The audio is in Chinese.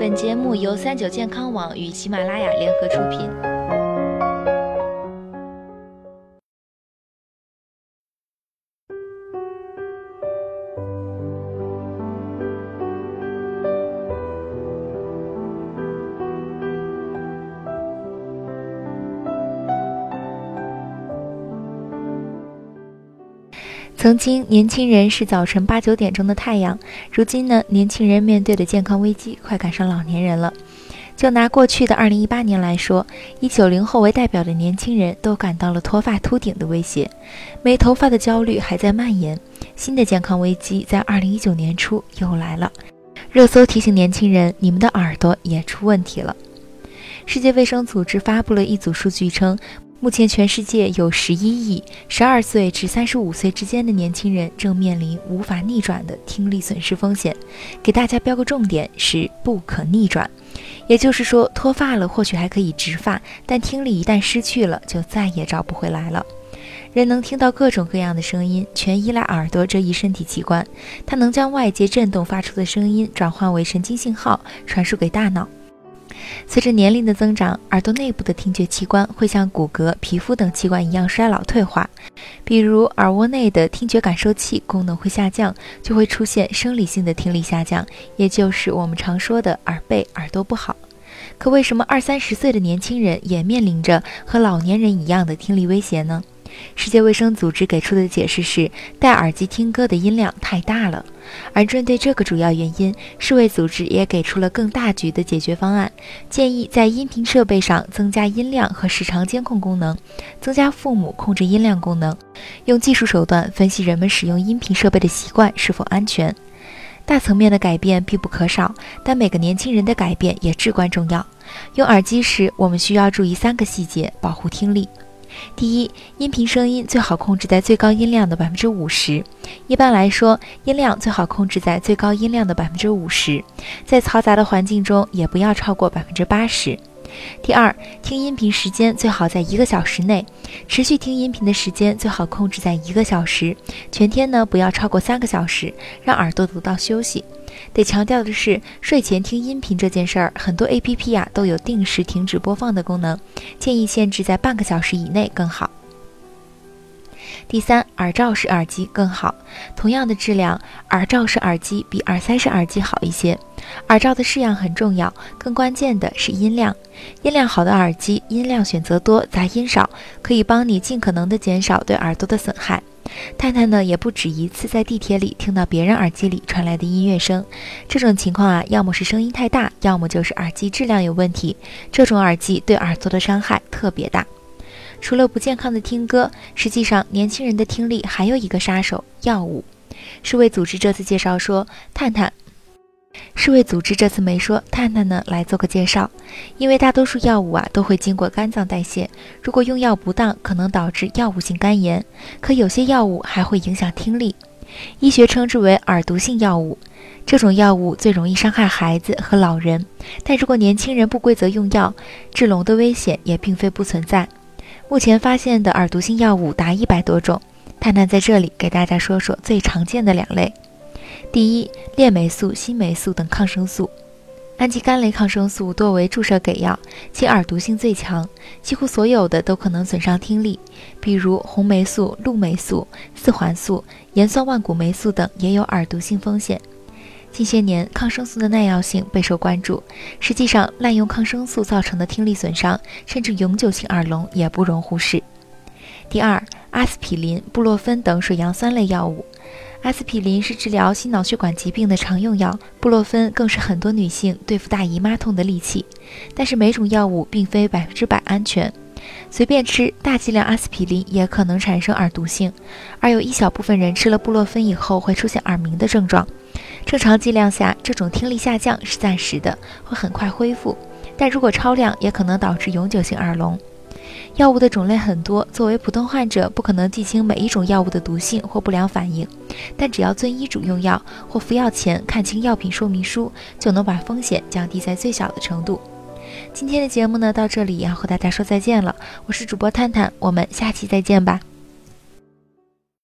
本节目由三九健康网与喜马拉雅联合出品。曾经，年轻人是早晨八九点钟的太阳。如今呢，年轻人面对的健康危机快赶上老年人了。就拿过去的二零一八年来说，以九零后为代表的年轻人都感到了脱发秃顶的威胁，没头发的焦虑还在蔓延。新的健康危机在二零一九年初又来了。热搜提醒年轻人，你们的耳朵也出问题了。世界卫生组织发布了一组数据称。目前，全世界有十一亿十二岁至三十五岁之间的年轻人正面临无法逆转的听力损失风险。给大家标个重点，是不可逆转。也就是说，脱发了或许还可以植发，但听力一旦失去了，就再也找不回来了。人能听到各种各样的声音，全依赖耳朵这一身体器官，它能将外界振动发出的声音转换为神经信号，传输给大脑。随着年龄的增长，耳朵内部的听觉器官会像骨骼、皮肤等器官一样衰老退化。比如，耳蜗内的听觉感受器功能会下降，就会出现生理性的听力下降，也就是我们常说的耳背、耳朵不好。可为什么二三十岁的年轻人也面临着和老年人一样的听力威胁呢？世界卫生组织给出的解释是，戴耳机听歌的音量太大了。而针对这个主要原因，世卫组织也给出了更大局的解决方案，建议在音频设备上增加音量和时长监控功能，增加父母控制音量功能，用技术手段分析人们使用音频设备的习惯是否安全。大层面的改变必不可少，但每个年轻人的改变也至关重要。用耳机时，我们需要注意三个细节，保护听力。第一，音频声音最好控制在最高音量的百分之五十。一般来说，音量最好控制在最高音量的百分之五十，在嘈杂的环境中也不要超过百分之八十。第二，听音频时间最好在一个小时内，持续听音频的时间最好控制在一个小时，全天呢不要超过三个小时，让耳朵得到休息。得强调的是，睡前听音频这件事儿，很多 A P P 呀都有定时停止播放的功能，建议限制在半个小时以内更好。第三，耳罩式耳机更好，同样的质量，耳罩式耳机比耳塞式耳机好一些。耳罩的式样很重要，更关键的是音量。音量好的耳机，音量选择多，杂音少，可以帮你尽可能的减少对耳朵的损害。探探呢，也不止一次在地铁里听到别人耳机里传来的音乐声。这种情况啊，要么是声音太大，要么就是耳机质量有问题。这种耳机对耳朵的伤害特别大。除了不健康的听歌，实际上年轻人的听力还有一个杀手——药物。世卫组织这次介绍说，探探。世卫组织这次没说，探探呢来做个介绍。因为大多数药物啊都会经过肝脏代谢，如果用药不当，可能导致药物性肝炎。可有些药物还会影响听力，医学称之为耳毒性药物。这种药物最容易伤害孩子和老人，但如果年轻人不规则用药，致聋的危险也并非不存在。目前发现的耳毒性药物达一百多种，探探在这里给大家说说最常见的两类。第一，链霉素、新霉素等抗生素，氨基苷类抗生素多为注射给药，其耳毒性最强，几乎所有的都可能损伤听力，比如红霉素、氯霉素、四环素、盐酸万古霉素等也有耳毒性风险。近些年，抗生素的耐药性备受关注，实际上，滥用抗生素造成的听力损伤，甚至永久性耳聋也不容忽视。第二，阿司匹林、布洛芬等水杨酸类药物。阿司匹林是治疗心脑血管疾病的常用药，布洛芬更是很多女性对付大姨妈痛的利器。但是每种药物并非百分之百安全，随便吃大剂量阿司匹林也可能产生耳毒性，而有一小部分人吃了布洛芬以后会出现耳鸣的症状。正常剂量下，这种听力下降是暂时的，会很快恢复，但如果超量，也可能导致永久性耳聋。药物的种类很多，作为普通患者，不可能记清每一种药物的毒性或不良反应，但只要遵医嘱用药或服药前看清药品说明书，就能把风险降低在最小的程度。今天的节目呢，到这里要和大家说再见了，我是主播探探，我们下期再见吧。